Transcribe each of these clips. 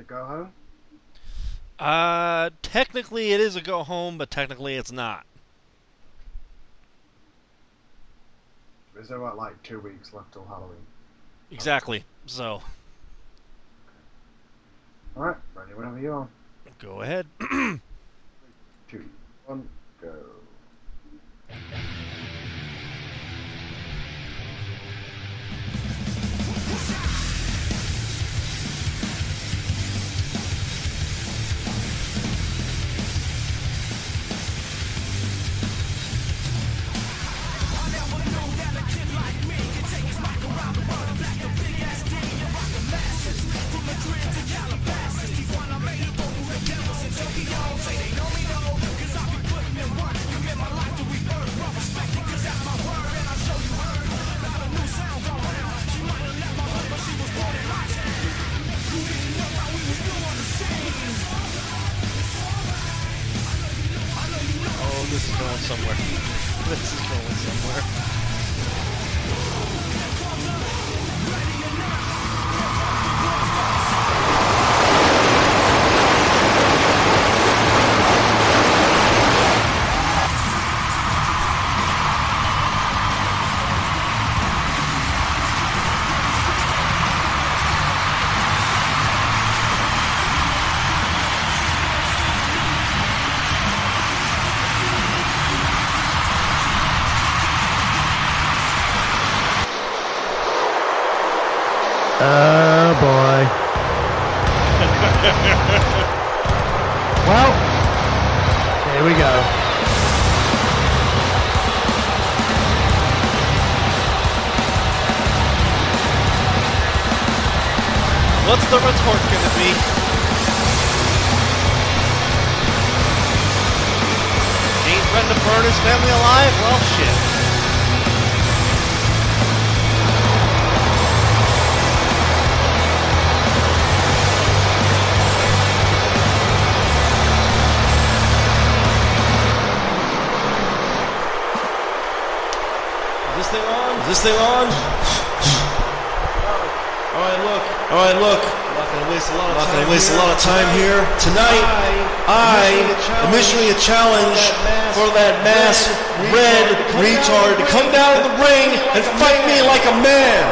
Is the go home? Uh, technically it is a go home, but technically it's not. Is there what, like two weeks left till Halloween? Exactly. So, Alright, ready whenever you are. go ahead. Two, one, go. somewhere. This is going somewhere. All right, look. I'm not gonna waste a lot of I'm not time. going to waste a here. lot of time here. Tonight, I am issuing a challenge for that mass red retard to come down to the ring and fight me like a man.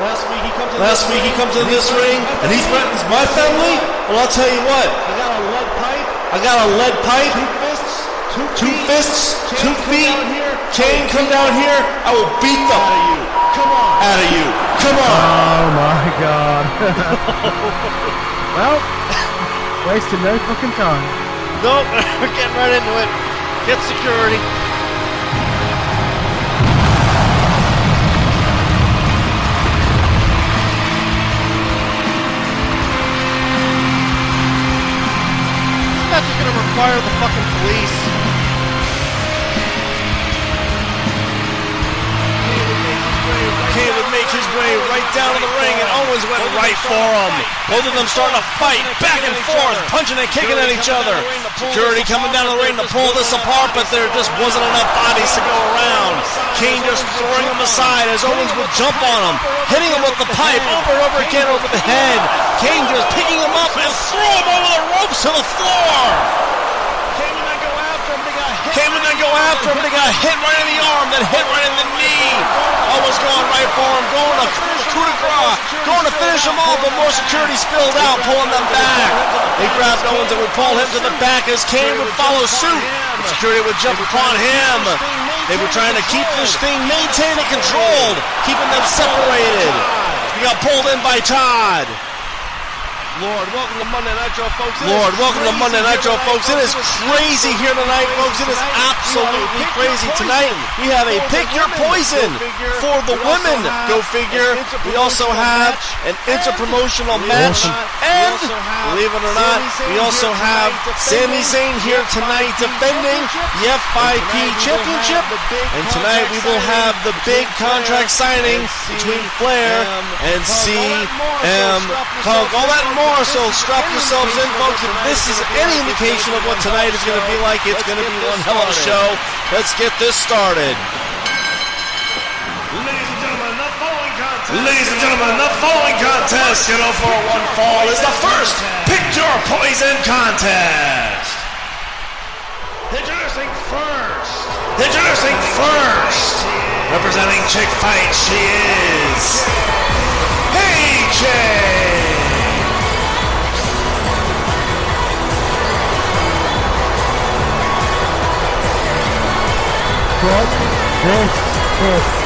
Last week he comes in Last week he comes in this ring and he threatens my family. Well, I'll tell you what. I got a lead pipe, I got a lead pipe, two fists, two, fists, two feet. Down. Kane, come down here. I will beat the Out of you. Come on. out of you. Come on. Oh my god. well, wasting no fucking time. Nope, we're getting right into it. Get security. Isn't that just gonna require the fucking police? Kane would make his way right down to the ring and Owens went right for him. Both of them starting to fight back and forth, punching and kicking at each other. Security coming down to the ring to pull this apart, but there just wasn't enough bodies to go around. Kane just throwing them aside as Owens would jump on him, hitting him with the pipe over and over again over the head. Kane just picking him up and throw him over the ropes to the floor. Came and then go after him. They got hit. Came and then go after him. They got hit right in the arm, then hit right in the knee. Oh, Owens going right for him, going to coup de grace, going to finish him off, but more security spilled out, pulling them back. They grabbed Owens and would pull him to the back as Kane would follow suit. Security would jump upon him. They were trying to keep this thing maintained and controlled, keeping them separated. He got pulled in by Todd. Lord, welcome to Monday Nitro, folks. It Lord, welcome to Monday Night Nitro, tonight, folks. It is crazy here tonight, folks. It is absolutely crazy tonight. We have a pick your poison for the women. Go figure. We also have an interpromotional match, and believe it or not, we also have Sami Zayn here tonight defending the FIP Championship. And tonight we will have the big contract signing between Flair and CM Punk. All that and more. So strap yourselves in, folks. If this is any indication of what tonight is going to be like, it's going to be one hell of a show. Let's get this started. Ladies and gentlemen, the following contest. Ladies and gentlemen, the following contest, you know, for one fall is the first Pick Your Poison contest. Introducing first. Introducing first. Representing Chick Fight, she is AJ. What this is.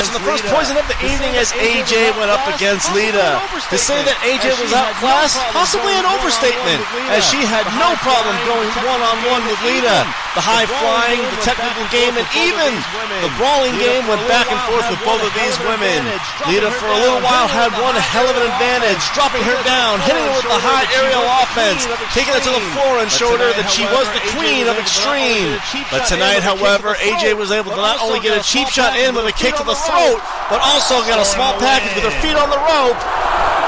match and the first poison of the evening as AJ went up against Lita. To say that AJ was outclassed, possibly an overstatement, as she had no problem going one on one with Lita. The high flying, the technical game, and even the brawling game went back and forth with both of these women. Lita, for a little while, had one hell of an advantage, dropping her down, hitting her with the high aerial offense, taking her to the floor and showed her that she was the queen of extreme. But tonight, however, AJ was able to not only get a cheap shot in with a kick to the throat, but also got a small package with her feet on the rope,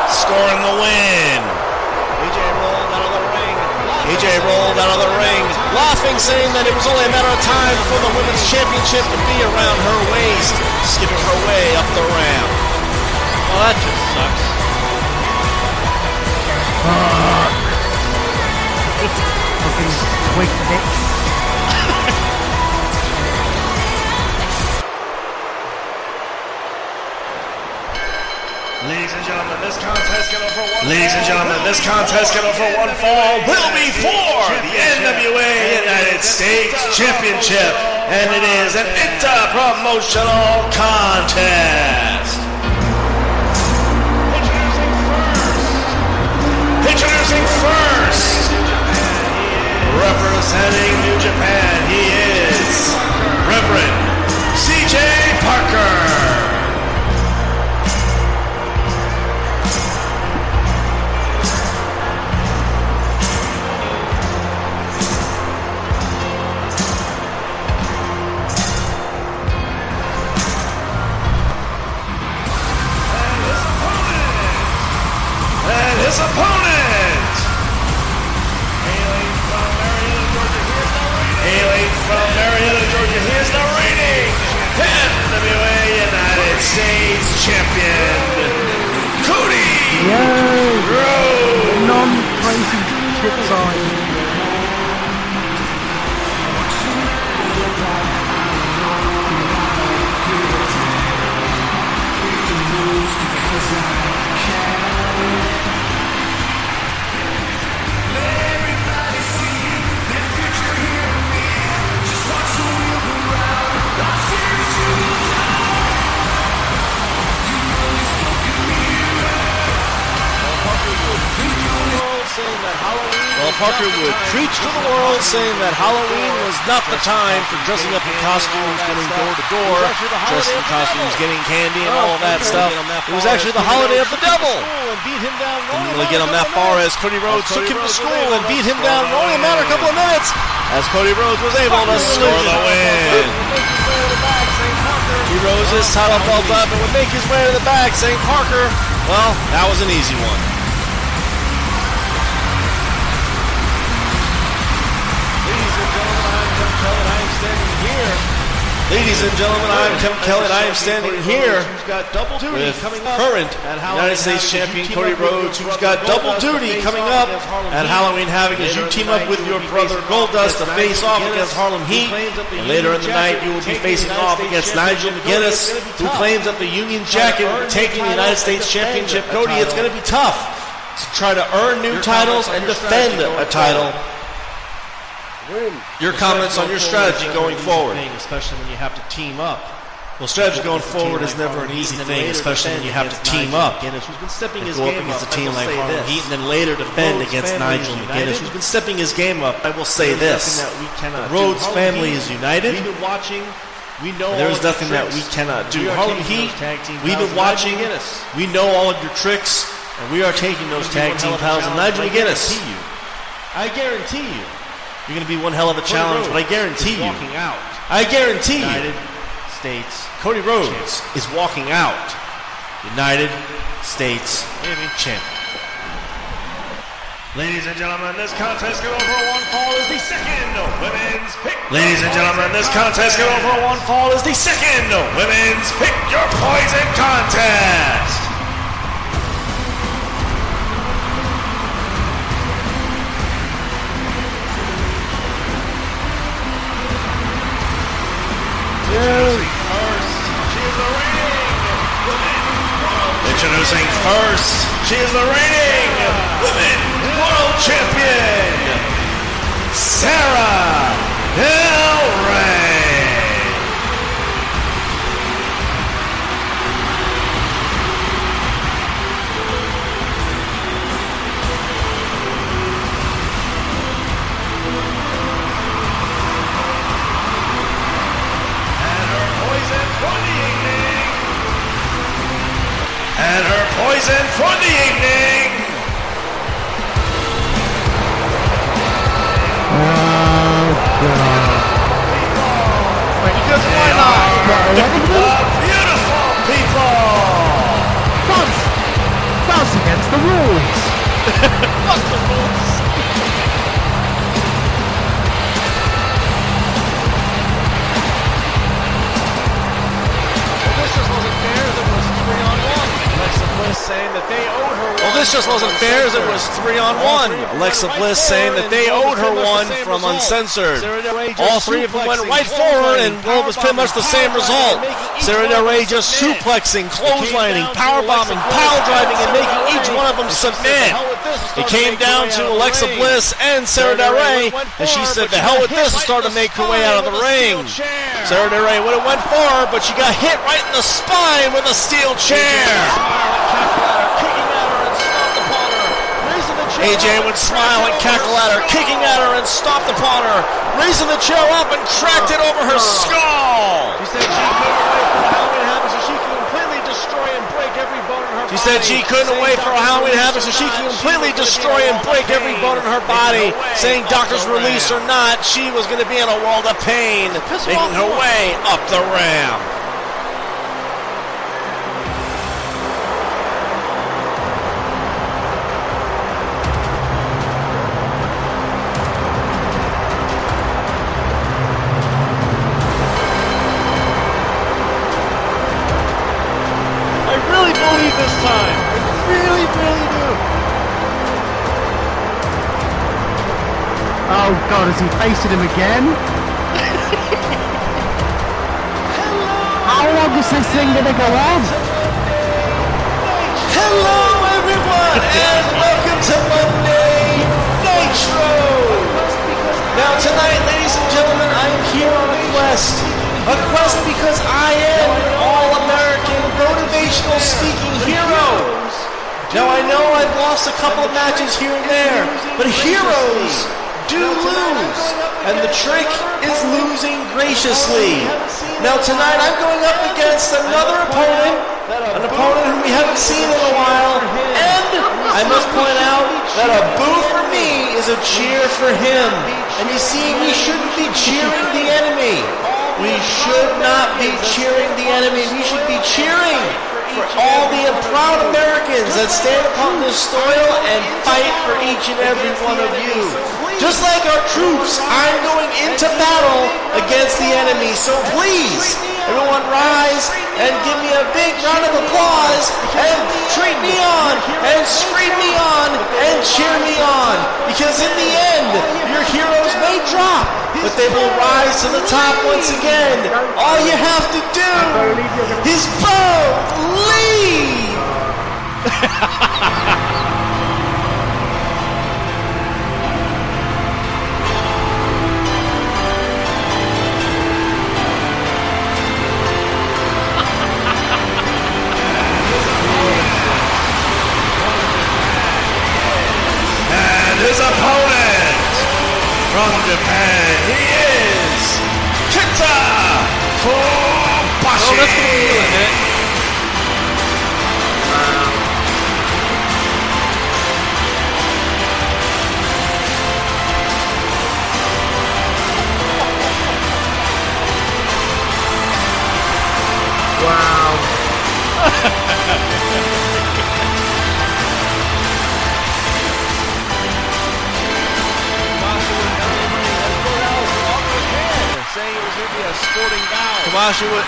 scoring the win. AJ rolled out of the ring. AJ rolled out of the ring, laughing, saying that it was only a matter of time for the women's championship to be around her waist, skipping her way up the ramp. Well, that just sucks. Fucking twig dick. Ladies and gentlemen, this contest can offer one. Ladies and gentlemen, this contest can offer one fall. Will be for the NWA United States Championship, and it is an inter-promotional contest. Introducing first, representing New Japan, he is Reverend Parker would preach to the world saying that Halloween was not the time for dressing up in costumes, getting door to door, dressed in costumes, getting candy, and all that stuff. It was actually the holiday of the devil. Didn't really get him that far as Cody Rhodes took him to school and beat him down in only a matter of a couple of minutes as Cody Rhodes was able to score the win. He rose his title belt up and would make his way to the back, saying, Parker, well, that was an easy one. Ladies and gentlemen, I'm Kevin Kelly, and I am standing here with current United States champion Cody Rhodes, who's got double duty coming up at Halloween Havoc as you team up with your brother Goldust to face off against Harlem Heat. And later in the night, you will be facing off against Nigel McGuinness, who claims that the Union Jacket will be taking the United States Championship. Cody, it's going to be tough to try to earn new titles and defend a title. Your comments on your strategy going forward. especially when you have to team up. Well, strategy going forward is never an easy thing, especially when you have to team up. Guinness, who's been stepping his go up game against a team like Harlem. Heat and then later defend against Nigel is McGuinness, who's been stepping his game up. I will say this. nothing we The Rhodes family is united. We've been watching. We know There all is of your nothing that we cannot do. Harlem Heat, those tag team we've been watching. We know all of your tricks, and we are taking those tag team one hell of a titles. And Nigel McGuinness. I guarantee you. You're going to be one hell of a challenge, but I guarantee you, Walking out. I guarantee you. United you, States. Cody Rhodes is walking out United States champion. Ladies and gentlemen, this contest going over one fall is the second women's pick. Ladies and gentlemen, this contest going over one fall is the second women's pick your poison contest. Introducing first, she is the reigning Women's World Champion, Sara Del Rey. And her poison for the evening. Because why not? The beautiful people. That's, that's against the rules. Well, this just wasn't fair as it was three on one. Alexa Bliss saying that they owed her one from Uncensored. All three of them went right for her, and well, it was pretty much the same result. Sara Del Rey just suplexing, clotheslining, powerbombing, pile driving, and making each one of them submit. It came down to Alexa Bliss and Sara Del Rey, and she said, "The hell with this," and started to make her way out of the ring. Sara Del Rey would have went for her, but she got hit right in the spine with a steel chair. AJ would smile and cackle at her, kicking at her and stomped upon her, raising the chair up and cracked it over her skull. She said she couldn't wait for Halloween Havoc so she can completely destroy and break every bone in her body. She said she couldn't wait for Halloween Havoc so she can completely destroy and break every bone in her body, saying doctor's release or not, she was going to be in a world of pain, making her way up the ramp. Faced him again? How long is this thing gonna go on? Hello, everyone, and welcome to Monday Nitro. Now, tonight, ladies and gentlemen, I am here on a quest. A quest because I am an all-American motivational speaking hero. Now, I know I've lost a couple of matches here and there, but heroes do lose, and the trick is losing graciously. Now tonight I'm going up against another opponent, an opponent who we haven't seen in a while, and I must point out that a boo for me is a cheer for him. And you see, we shouldn't be cheering the enemy. We should not be cheering the enemy. We should be cheering for all the proud Americans that stand upon this soil and fight for each and every one of you. Just like our troops, I'm going into battle against the enemy. So please, everyone rise and give me a big round of applause and treat me on and scream me on and cheer me on. Because in the end, your heroes may drop, but they will rise to the top once again. All you have to do is vote London.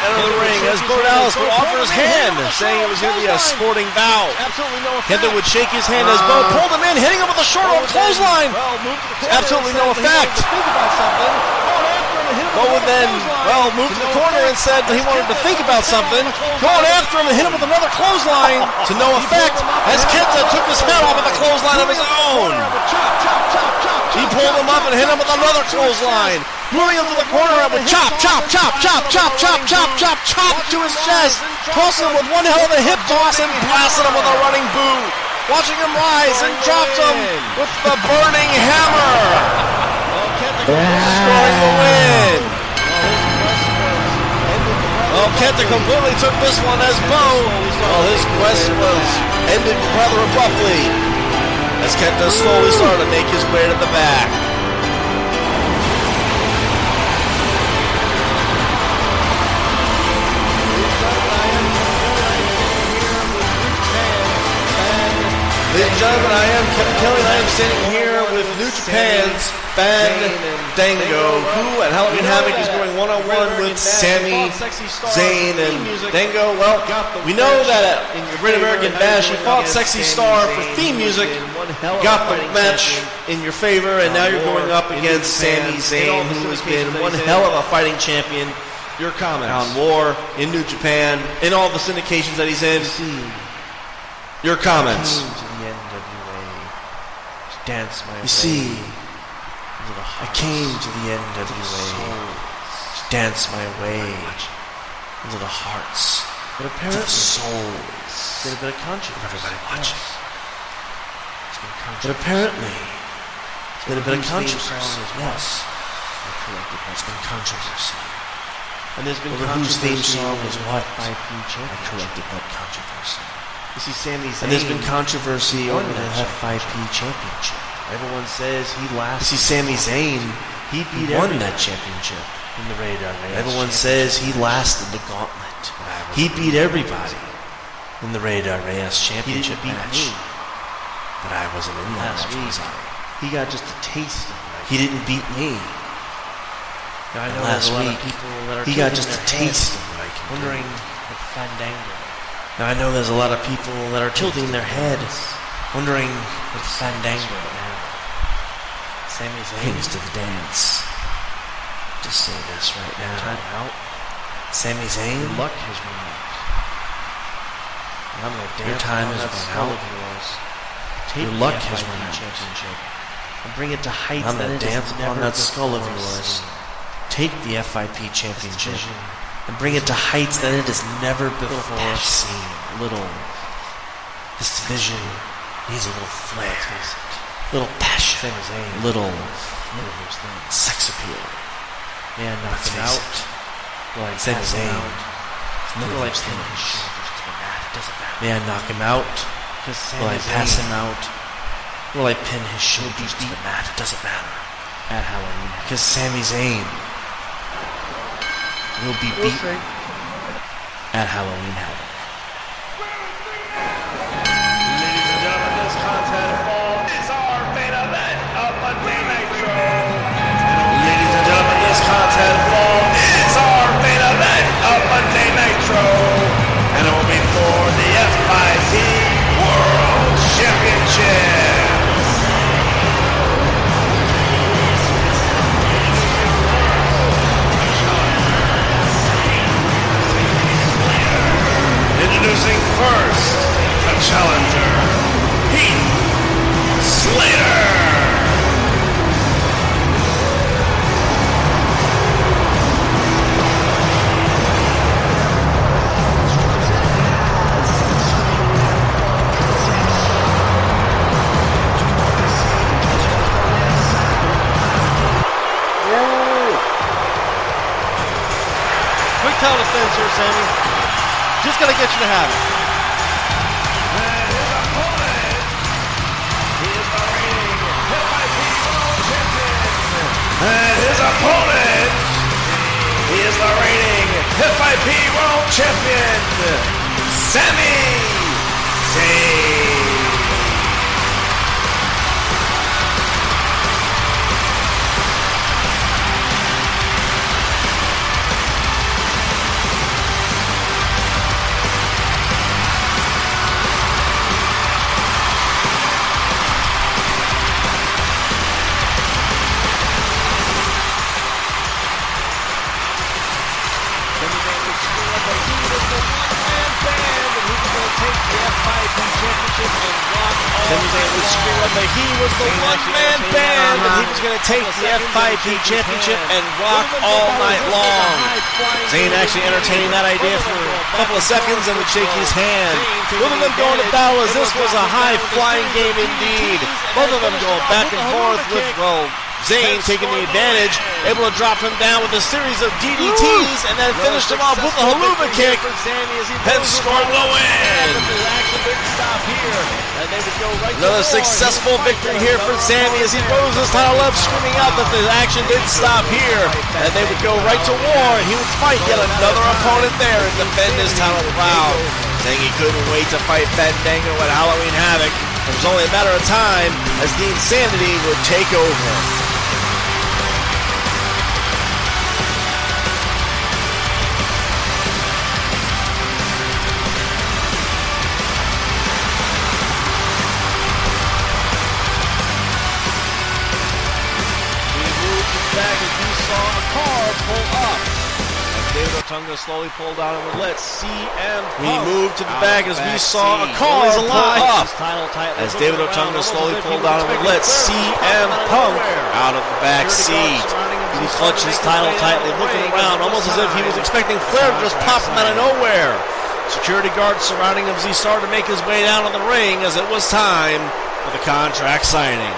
Would enter the ring as Bo Dallas would offer his hand, saying it was going to be a sporting bout. Absolutely no effect. Kenta would shake his hand as Bo ah. pulled him in, hitting him with a short arm clothesline. Well, moved to the corner Absolutely no said that he wanted effect. to Think about something. Going after him and hit him Bo would then, well, move to the corner and said that he wanted to think about something. Going after him and hit him with another clothesline to no effect as Kenta took his head off of the clothesline of his own. He pulled him up and hit him with another clothesline. Moving him to the corner and with chop, chop, chop, chop, chop, chop, chop, chop, chop to his chest. Tossing him with one hell of a hip toss and blasted him with a running boot. Watching him rise and dropped him with the burning hammer. Scoring the win. Well, Kenta completely took this one as Bo. Well, his quest was ended rather abruptly as Kenta slowly started to make his way to the back. Ladies and gentlemen, I am Kevin Kelly, and I am standing here with New Japan's Fandango, who at Halloween Havoc is going one-on-one with Sami Zayn and Dango. Well, we know that at Great American Bash, you fought Sexy Star for theme music, got the match in your favor, and now you're going up against Sami Zayn, who has been one hell of a fighting champion Your comments. on War, in New Japan, in all the syndications that he's in. Your comments. Came to the NWA to dance my You see, I came to the NWA to dance my way. into the hearts, but apparently, to the souls get a bit of conscience of everybody watching. But apparently, it's been a bit of consciousness. Yes. It's been controversy. And there's been Over whose theme song was what? By I corrected that controversy. You see, Sami's And there's been controversy over the FIP championship. Everyone says he lasted. see, Sami Zayn, he he beat won everyone that championship. in the radar race. Everyone says he lasted the gauntlet. He beat everybody in the Radar Reyes he championship didn't beat match. me But I wasn't in that last match, week. was I? He got just a taste of it. He didn't beat me. Now, I know last a lot week, of people that are He got just a taste of what I can wondering do. Fandango. Now I know there's a lot of people that are tilting their head, wondering if Fandango Sami Zayn brings to the dance. Just say this right time now. out. Sami Zayn, Good luck has run out. And I'm gonna dance Your time on has run out. yours. Take Your luck has run out. championship and bring it to heights I'm that gonna dance upon that skull of yours. take the FIP championship and bring it to heights that it has never before seen. little This division, needs a little flair, little passion, little sex appeal. Man, knock him out. Will I Same pass as him Zayn. out? None Will of I pin his shoulders to the mat? It doesn't matter. May I knock him out? Will I pass Zayn him out? Will I pin his shoulders to the mat? It doesn't matter. at Halloween. Because Sami Zayn will be beaten at Halloween Havoc. F5P Championship and rock all night long. Zayn actually entertaining that idea for a couple of seconds and would shake his hand. Both of them going to battle this was a high-flying game indeed. Both of them going back and forth with, well, Zayn taking the advantage, able to drop him down with a series of DDTs and then finished him off with a helluva kick. And scored the win. Another successful victory here for Sami as he rose his title up, screaming out that the action didn't stop here. And they would go right to war, and he would fight yet another opponent there and defend his title. Proud. Saying he couldn't wait to fight Fandango at Halloween Havoc. It was only a matter of time as the insanity would take over. David Otunga slowly pulled out and would let CM We Punk moved to the back as we saw a car pull alive. up. His title tightly As David Otunga slowly as if he pulled out and would let CM pop out of Punk out of the back seat. guards surrounding him He clutched his title tightly, out of the looking around almost as if he was expecting Flair to just pop him out of nowhere. Security guards surrounding him as he started to make his way down to the ring as it was time for the contract signing.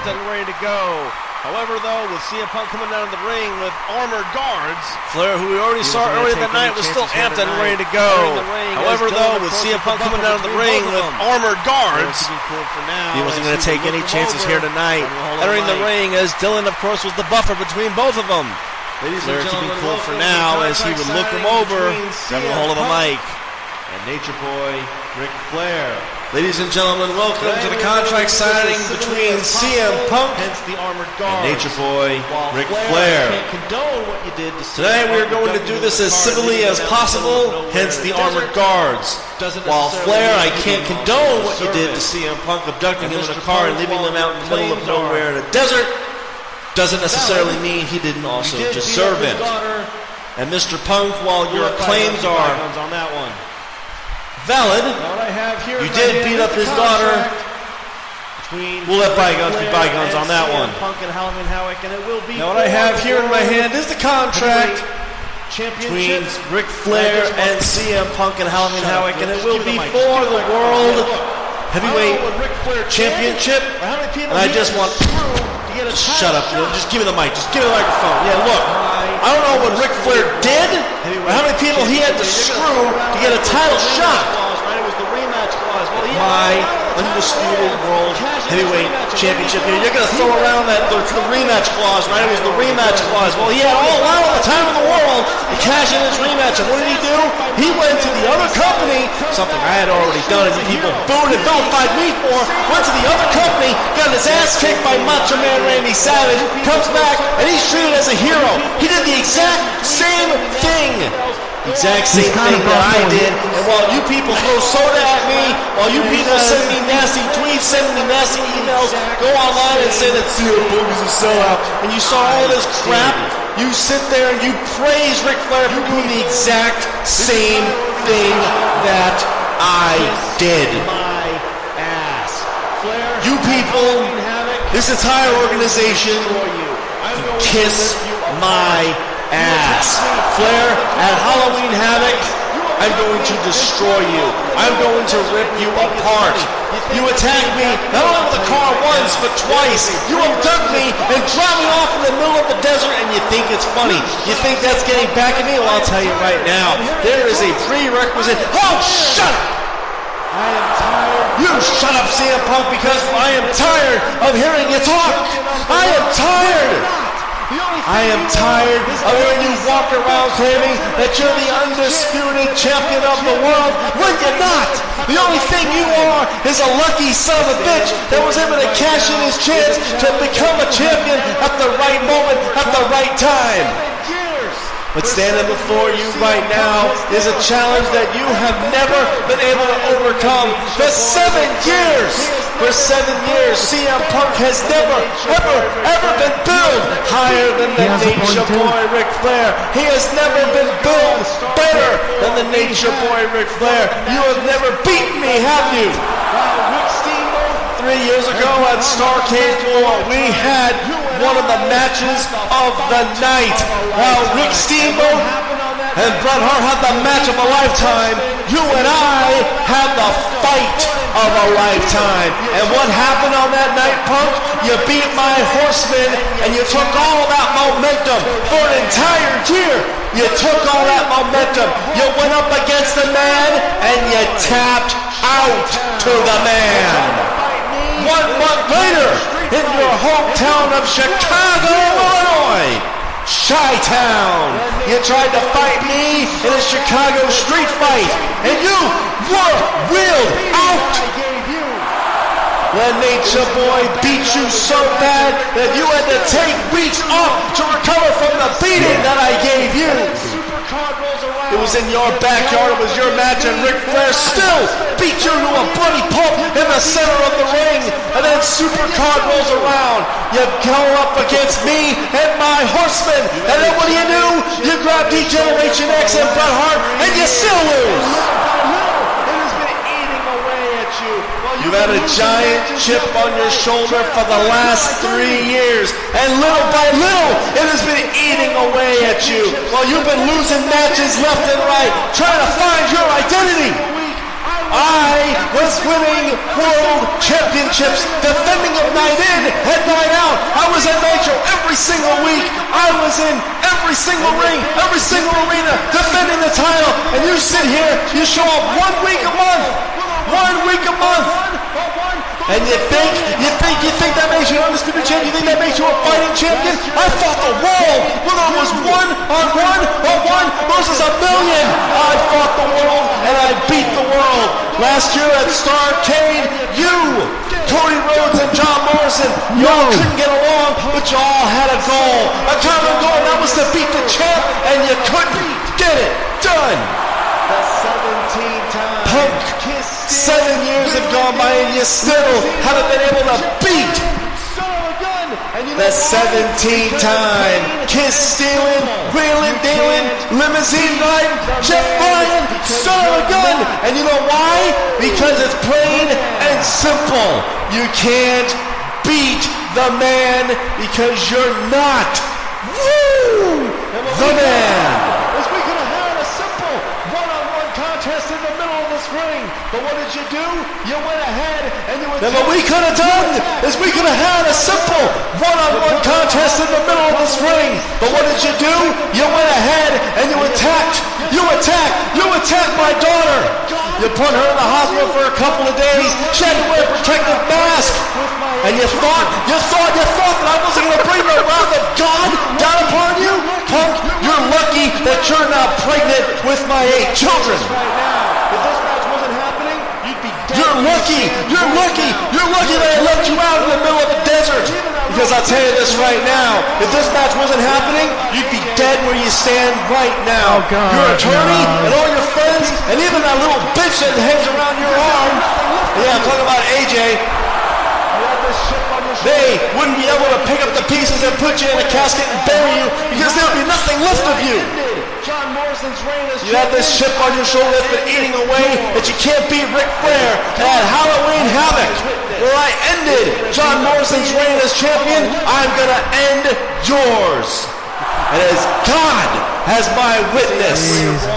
And ready to go. However, though, with CM Punk coming down to the ring with armored guards, Flair, who we already saw earlier that night, was still amped and ready to go. Entering the ring However, though, with CM Punk coming down to the ring with armored guards, Going to be cool for now he wasn't going to take any chances here tonight. and will hold Entering the ring as Dillon, of course, was the buffer between both of them. Ladies Flair and to be gentlemen, cool for now as he would look him over, grabbing a hold of a mic. And Nature Boy Ric Flair. Ladies and gentlemen, welcome to the contract signing between CM Punk Hence the armored guards. and Nature Boy Ric Flair Flair. can't condone what you did to Tonight CM we are going to do this as civilly as him out in the middle possible, hence the armored guards. While Flair, I can't condone what you did to. CM Punk, abducting him in a car and leaving him out in the middle of nowhere in a desert. Doesn't necessarily mean he didn't also did beat up deserve it. And Mr. Punk, while your claims are bygones on that one. Valid, what I have here You did beat up his daughter. Between We'll let bygones be bygones on that one. Punk and Halloween Havoc, and it will be now what I have here in my hand is the contract between Ric Flair and CM Punk and Halloween Havoc, and it will be for Just give me the. World Heavyweight I don't know what Ric Flair did, Championship. or how many people And I just want- to get a Just title shut up. Just give me the mic. Just give me the microphone. Yeah, look. I don't know what Ric Flair did, or how many people he had to screw to get a title shot. Right, it was the rematch clause. Well, he My undisputed world heavyweight championship. You're gonna throw around that the, the rematch clause, right? It was the rematch clause. Well, he had all the time in the world to cash in his rematch, and what did he do? He went to the other company, something I had already done, and people booed and vilified me for. Went to the other company, got his ass kicked by Macho Man Randy Savage, comes back, and he's treated as a hero. He did the exact same thing. Exact same thing that I did. And while you people throw soda at me, while you people send me nasty tweets, send me nasty emails, go online and say that Punk is a sellout, and you saw all this crap, you sit there and you praise Ric Flair for doing the exact same thing that I did. My ass. Flair. You people, this entire organization, for you. I'm going kiss to rip you apart. my ass. Flair at Halloween Havoc, I'm going to destroy you. I'm going to rip you apart. You attacked me not only with a car once, but twice. You abduct me and drop me off in the middle of the desert, and you think it's funny. You think that's getting back at me? Well, I'll tell you right now, there is a prerequisite. Oh, shut up! I am tired. You shut up, CM Punk, because I am tired of hearing you talk. I am tired. I am tired of hearing you walk around claiming that you're the undisputed champion of the world when you're not. The only thing you are is a lucky son of a bitch that was able to cash in his chance to become a champion at the right moment, at the right time. But standing before you right now is a challenge that you have never been able to overcome for seven years. For seven years, CM Punk has never, ever, ever been billed higher than the He has a Nature. Boy Ric Flair. He has never been billed better than the Nature Boy Ric Flair. You have never beaten me, have you? While Rick Steamboat Three years ago at Starrcade 4, we had one of the matches of the night. While Rick Steamboat and Bret Hart had the match of a lifetime. You and I had the fight of a lifetime. And what happened on that night, Punk? You beat my horseman and you took all that momentum for an entire year. You took all that momentum. You went up against the man and you tapped out to the man. One month later, in your hometown of Chicago, Chi-Town. You tried to fight me in a Chicago street fight, and you were wheeled out. That Nature Boy beat you so bad that you had to take weeks off to recover from the beating that I gave you. It was in your backyard, it was your match, and Ric Flair still beat you to a bloody pulp in the center of the ring. And then Supercard rolls around. You go up against me and my horseman. And then what do you do? You grab D-Generation X and Bret Hart, and you still lose. You've had a giant chip on your shoulder for the last three years, and little by little, it has been eating away at you while you've been losing matches left and right, trying to find your identity. I was winning world championships, defending them night in and night out. I was at Nitro every single week. I was in every single ring, every single arena, defending the title. And you sit here, you show up one week a month, one week a month. And you think, you think, you think that makes you an undisputed champion? You think that makes you a fighting champion? I fought the world, whether it was one on one or one versus a million. I fought the world and I beat the world. Last year at Starrcade, you, Cody Rhodes and John Morrison, y'all couldn't get along, but you all had a goal, a common goal, and that was to beat the champ, and you couldn't get it done. Seven years have gone by and you still haven't been able to beat the 17 time kiss stealing, wheeling dealing, limousine riding, jet flying, son of a gun. And you know why? Because it's plain and simple. You can't beat the man because you're not. Woo! The man. But what did you do? You went ahead and you Then what we could have done is we could have had a simple one-on-one contest in the middle of this ring. But what did you do? You went ahead and you attacked. You attacked. You attacked my daughter. You put her in the hospital for a couple of days. She had to wear a protective mask. And you thought, you thought, you thought that I wasn't going to bring the wrath of God down upon you? Punk, you're lucky that you're not pregnant with my eight children. You're lucky. You're lucky. You're lucky that I left you out in the middle of the desert. Because I'll tell you this right now, if this match wasn't happening, you'd be dead where you stand right now. Oh, God, your attorney and all your friends, and even that little bitch that hangs around your arm. Yeah, I'm talking about AJ. They wouldn't be able to pick up the pieces and put you in a casket and bury you because there would be nothing left of you. John Morrison's reign as You have this chip on your shoulder that's been eating away that you can't beat Ric Flair at Halloween Havoc. Where I ended John Morrison's reign as champion, I'm gonna end yours. And as God has my witness,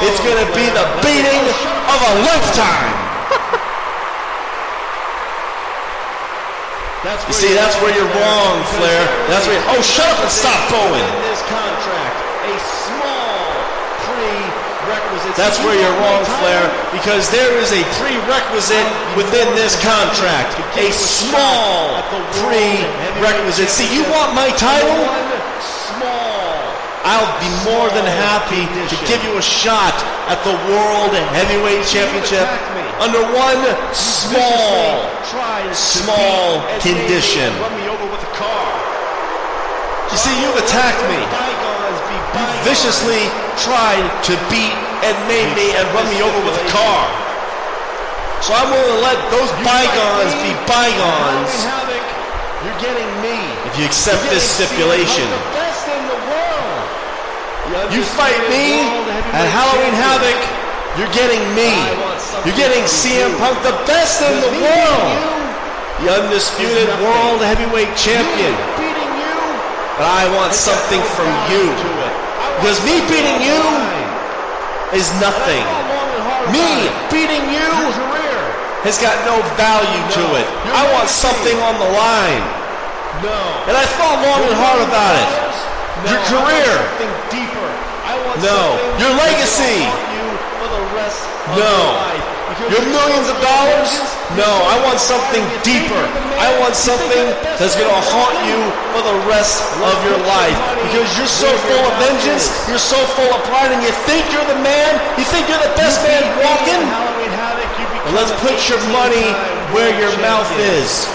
it's gonna be the beating of a lifetime. You see, that's where you're wrong, Flair. That's where. You, Oh, shut up and stop going. this contract a small prerequisite. That's where you're wrong, Flair, because there is a prerequisite within this contract. A small prerequisite. See, you want my title? Small. I'll be more than happy to give you a shot at the World Heavyweight Championship under one small, small condition. Run me over with a car. You see, you've attacked me. You viciously tried to beat and maim me and run me over with a car. So I'm willing to let those bygones be bygones you're getting me. if you accept this stipulation. The best in the world. You fight me at Halloween Havoc, you're getting me. You're getting CM Punk, the best in the world. The undisputed world heavyweight champion. Beating you. But I want something from you. Because me beating you is nothing. Me beating you has got no value to it. I want something on the line. No. And I thought long and hard about it. Your career. Something deeper. I want No. Your legacy. haunt you for the rest of No. Your life. Because Your you're millions of dollars? No, I want something deeper. I want something you're the best that's going to haunt you for the rest of your life. Because you're so full of vengeance, you're so full of pride, and you think you're the man, you think you're the best man walking. Well, let's put your money where your mouth is.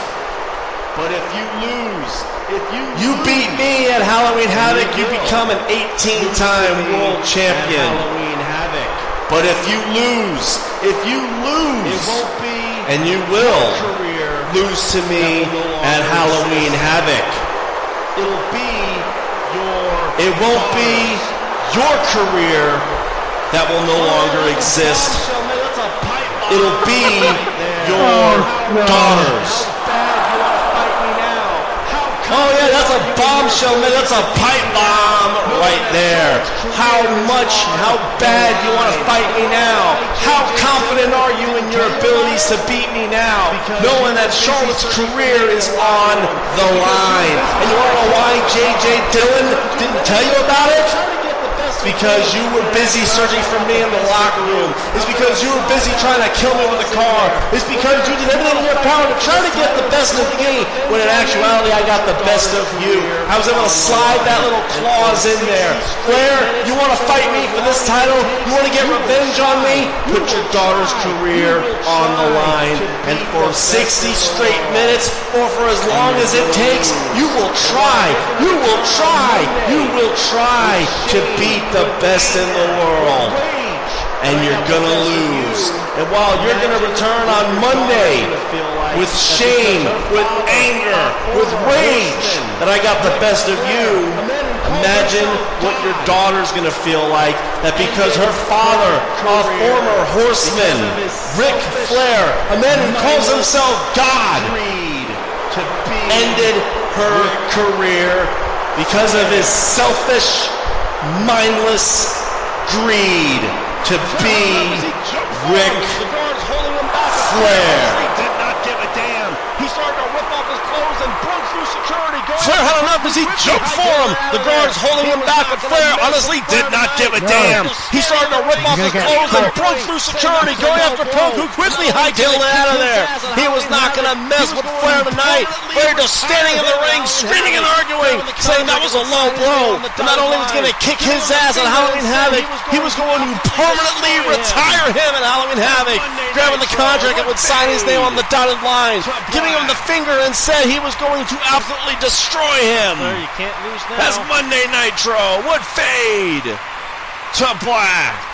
But if you lose, if you You beat me at Halloween Havoc, you become an 18 time world champion. at Halloween Havoc. But if you lose, if you It lose, won't be and you will career. lose to me at Halloween Havoc, It'll be your. it won't be your career that will no longer exist. It'll be your daughters. Oh yeah, that's a bombshell, man. That's a pipe bomb right there. How much, how bad do you want to fight me now? How confident are you in your abilities to beat me now? Knowing that Charlotte's career is on the line. And you want to know why J.J. Dillon didn't tell you about it? Because you were busy searching for me in the locker room. It's because you were busy trying to kill me with a car. It's because you did everything in your power to try to get the best of me, when in actuality I got the best of you. I was able to slide that little clause in there. Flair, you want to fight me for this title? You want to get revenge on me? Put your daughter's career on the line. And for 60 straight minutes, or for as long as it takes, you will try, you will try, you will try to beat the best in the world. And you're gonna lose. And while you're gonna return on Monday with shame, with anger, with rage that I got the best of you, imagine what your daughter's gonna feel like that because her father, a former horseman, Ric Flair, a man who calls himself God, ended her career because of his selfish, mindless greed to be Ric Flair. did not give a damn. He started to rip off his clothes and broke through security. Going Flair had enough as he jumped for him. The guards holding him back, but Flair honestly did not give a damn. He started to rip off his clothes and broke through security, going after Punk, who quickly hightailed it out of there. He was not going to mess with Flair tonight. Flair just standing in the ring, screaming and arguing, saying that was a low blow. But not only was going to kick his ass at Halloween Havoc, he was going to permanently retire him at Halloween Havoc, grabbing the contract and would sign his name on the dotted line, giving him the finger and said he was going to absolutely destroy him. Flair, you can't lose now. As Monday Nitro would fade to black.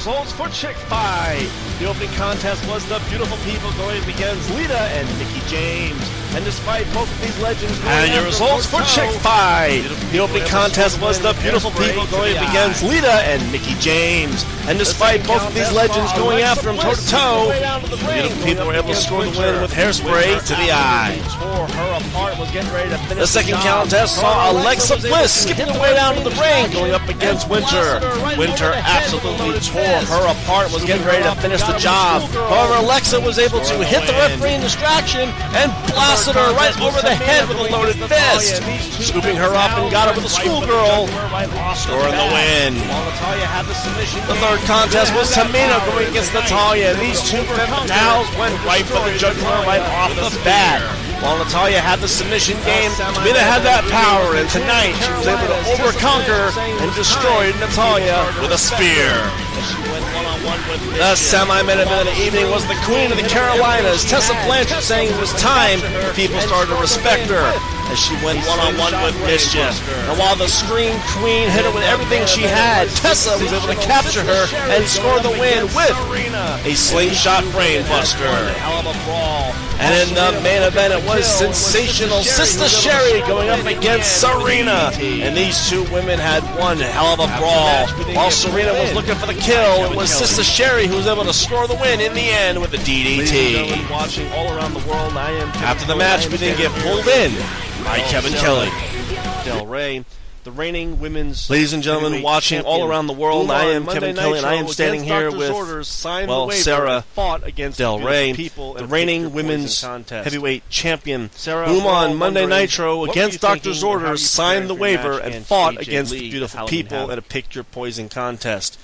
Results for Chick Fight. The opening contest was the beautiful people going against Lita and Mickie James. And despite both of these legends going And your after results for Chick Fight. The opening contest was the beautiful people going against. Lita and Mickie James. And despite both of these legends going after him toe to toe, the beautiful people were able to score the win with hairspray to the eye. Tore her apart, was getting ready to finish The second contest saw Alexa Bliss skipping the way down to the ring, going up against Winter. Winter absolutely tore her apart, was getting ready to finish the job. However, Alexa was able to hit the referee in distraction and blasted her right over the head with a loaded fist, scooping her up and got her with a schoolgirl, scoring the win. The third contest was Tamina going against Natalya. These two fatales went right for the jugular right off the bat. While Natalya had the submission game, Tamina had that power, and tonight she was able to overconquer and destroy Natalya with a spear. She went one on The semi-main event of the evening was the Queen of the Carolinas, Tessa Blanchard, saying it was time people started to respect her as she went one-on-one with Mischief. And while the Scream Queen hit her with everything she had, Tessa was able to capture her and score the win with a slingshot brainbuster. And in the main event, it was sensational Sister Sherri going up against Serena. And these two women had one hell of a brawl. While Serena was looking for the kill, it was Sister Sherri who was able to score the win in the end with the DDT. Watching all around the world, I am After the match, we didn't get pulled in by Kevin Kelly. Del Rey. The reigning women's Ladies and gentlemen, watching all around the world, Umar I am Monday Kevin Kelly, and I am standing here with, orders, well, Sara fought against Del Rey, the reigning women's contest. heavyweight champion. Sara, whom on Monday Nitro against Doctor's orders signed the prepared for your waiver and fought AJ against Lee beautiful people at a Pick Your Poison contest.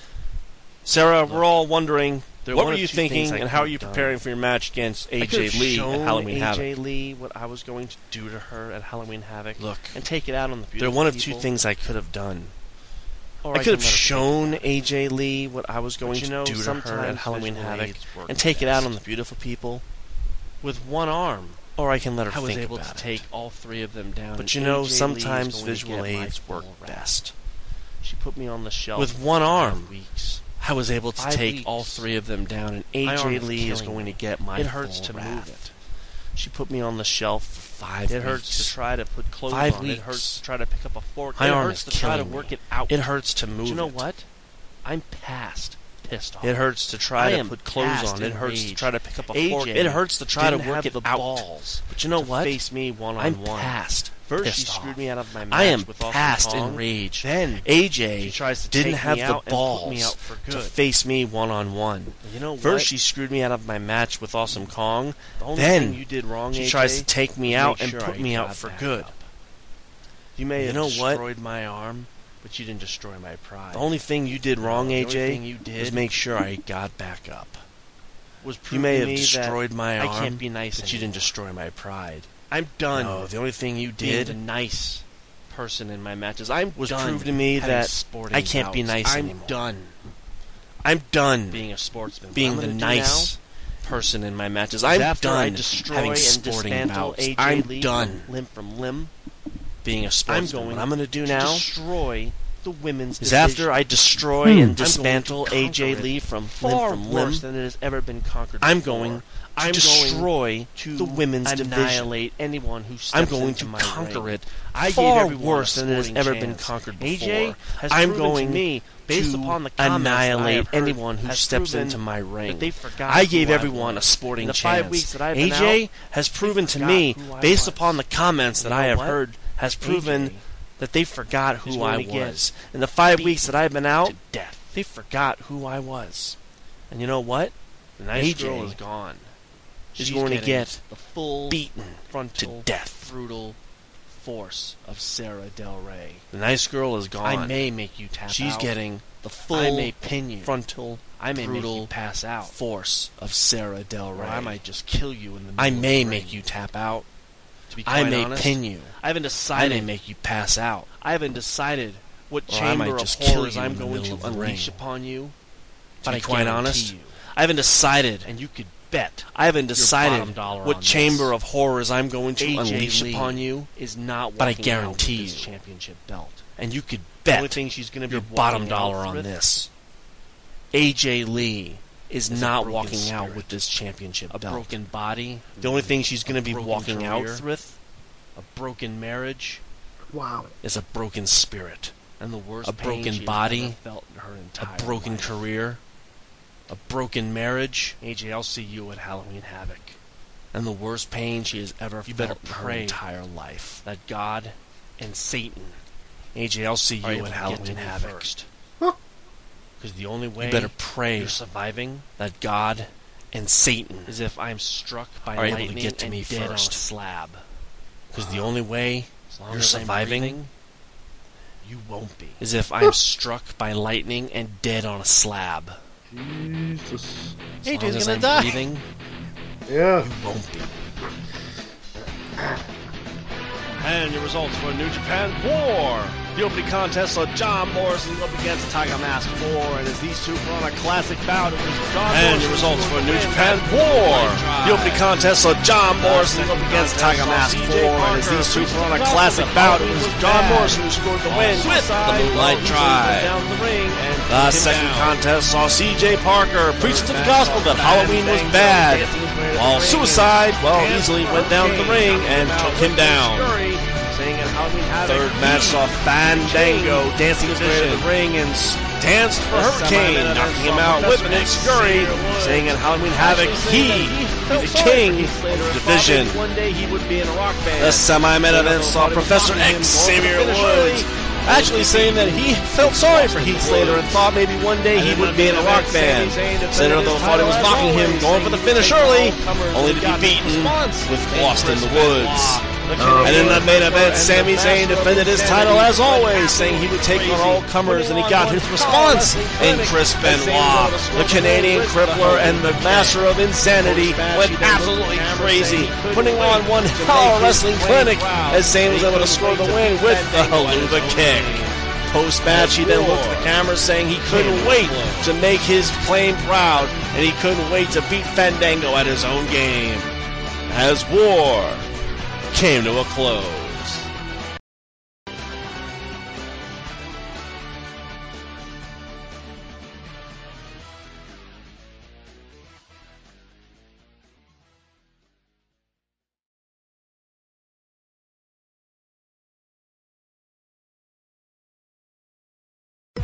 Sara, we're all wondering, There are what were you thinking and how are you done. preparing um, for your match against I AJ Lee at Halloween AJ Havoc? AJ Lee what I was going to do to her at Halloween Havoc. Look, and take it out on the beautiful They're one of two things I could have done. or I could have can let her shown AJ Lee what I was going to know, do to her at Halloween Havoc and take it out on the beautiful people, with one arm. or I can let her I was able to it. take all three of them down. But you know, AJ sometimes visual aids work best. She put me on the shelf With one arm. weeks. I was able to take weeks. all three of them down, and AJ Lee is going me. to get my It hurts to wrath. move it. She put me on the shelf for five It weeks. hurts to try to put clothes Five on. It hurts to try to pick up a fork. My it arm hurts is to try to work me. it out. It hurts to move But you know it. what? I'm past pissed off. It hurts to try I to put clothes on. It hurts to try to pick up a AJ fork. It hurts to try to work it the out. balls But you know what? face me one on I'm one. past. First, she screwed off. me out of my match I am with Awesome past Kong. enraged. Then AJ didn't have the out and put balls me out for to face me one on one. You know what? First, she screwed me out of my match with Awesome Kong. the only then thing you did wrong, She AJ, tries to take me out and sure put I me out for good. up. You may You have know what? destroyed my arm, but you didn't destroy my pride. The only thing you did wrong, The AJ, you was make sure I got back up. was You may have destroyed my I can't be nice but you didn't destroy my pride. I'm done. No, the only thing you did. being did the nice person in my matches. I'm was done prove to me that I can't be bouts. nice I'm anymore. done I'm done being a sportsman. Being the nice person in my matches. I'm after I done destroy having sporting bouts. AJ I'm Lee done limb from limb. Being a I'm going what I'm going to do now destroy the women's is division. after I destroy Hmm. and dismantle AJ Lee from far limb from limb. worse than it has ever been conquered. I'm before. going to I'm destroy going to the women's division. annihilate anyone who steps I'm going into to my conquer ring. it I far gave everyone worse than it has ever been chance. conquered AJ has I'm proven going to me, based to upon the comments that I annihilate anyone who steps into my ring. they forgot I gave everyone a sporting In the chance. five weeks that I've been AJ out, has proven to me, based upon the comments that You I have what? heard, has proven AJ that they forgot who I was. In the five weeks that I've been out, they forgot who I was. And you know what? The nice AJ girl is gone. She's going to get the full beaten frontal to death. brutal force of Sara Del Rey. The nice girl is gone. I may make you tap out She's out. getting the full I may pin you. frontal I may make brutal you pass out. force of Sara Del Or Rey. I might just kill you in the middle I may the make you tap out. To be I may honest, pin you. I haven't decided. I may make you pass out. I haven't decided what Or chamber of horrors I'm going to unleash upon you. To But be I quite honest, you, I haven't decided. and you could bet I haven't decided what chamber this. of horrors I'm going to AJ unleash Lee upon you, is not. But I guarantee you- championship belt. and you could bet. The only thing she's going to be your bottom dollar on this. AJ Lee is Is not broken walking out with this championship a belt. broken body, the only thing she's going to be broken walking out career. with a broken marriage, Wow. is a broken spirit, and the worst A pain broken she body, felt in her a broken life. career, a broken marriage, AJ, I'll see you at Halloween Havoc. and the worst pain she has ever You felt better in her entire life. That God and Satan AJ, I'll see you able at to get to Halloween Havoc. first. Huh. Because the only way You better pray you're surviving that God and Satan, is if I'm struck by Are able to lightning get to and me dead first. on a slab. because the only way As long You're as I'm surviving? breathing, you won't be. is if I'm struck by lightning and dead on a slab. Jesus. As AJ's long as gonna I'm die. breathing, Yeah. you won't be. And your results for New Japan War. The opening contest saw John Morrison up against Tiger Mask 4, and as these two put on a classic bout, it was John And the results for New Japan War. The opening contest saw John Morrison up against Tiger Mask 4, and as these two put on a classic bout, it was John Morrison who scored the win with the Moonlight Drive. The second contest saw CJ Parker preach to the gospel that Halloween was bad, while Suicide, well, easily went down to the ring and took him down. Third match saw Fandango dancing his way to the ring and danced for Hurricane, knocking him out with an Scurry, saying at Halloween Havoc he is the king of the division. One day he would be in a rock band. The semi-main event saw Professor X Xavier Woods actually saying that he felt sorry for Heath Slater and thought maybe one day he would be in a rock band. Slater though thought he was mocking him, going for the finish early, only to be beaten with Lost in the Woods. And in the main event, Sami Zayn defended his title as always, saying he would take on all comers, and he got his response in Chris Benoit. The Canadian crippler and the master of insanity went absolutely crazy, putting on one hell of a wrestling clinic as Zayn was able to score the win with the helluva kick. Post match, he then looked at the camera saying he couldn't wait to make his claim proud, and he couldn't wait to beat Fandango at his own game. As war came to a close.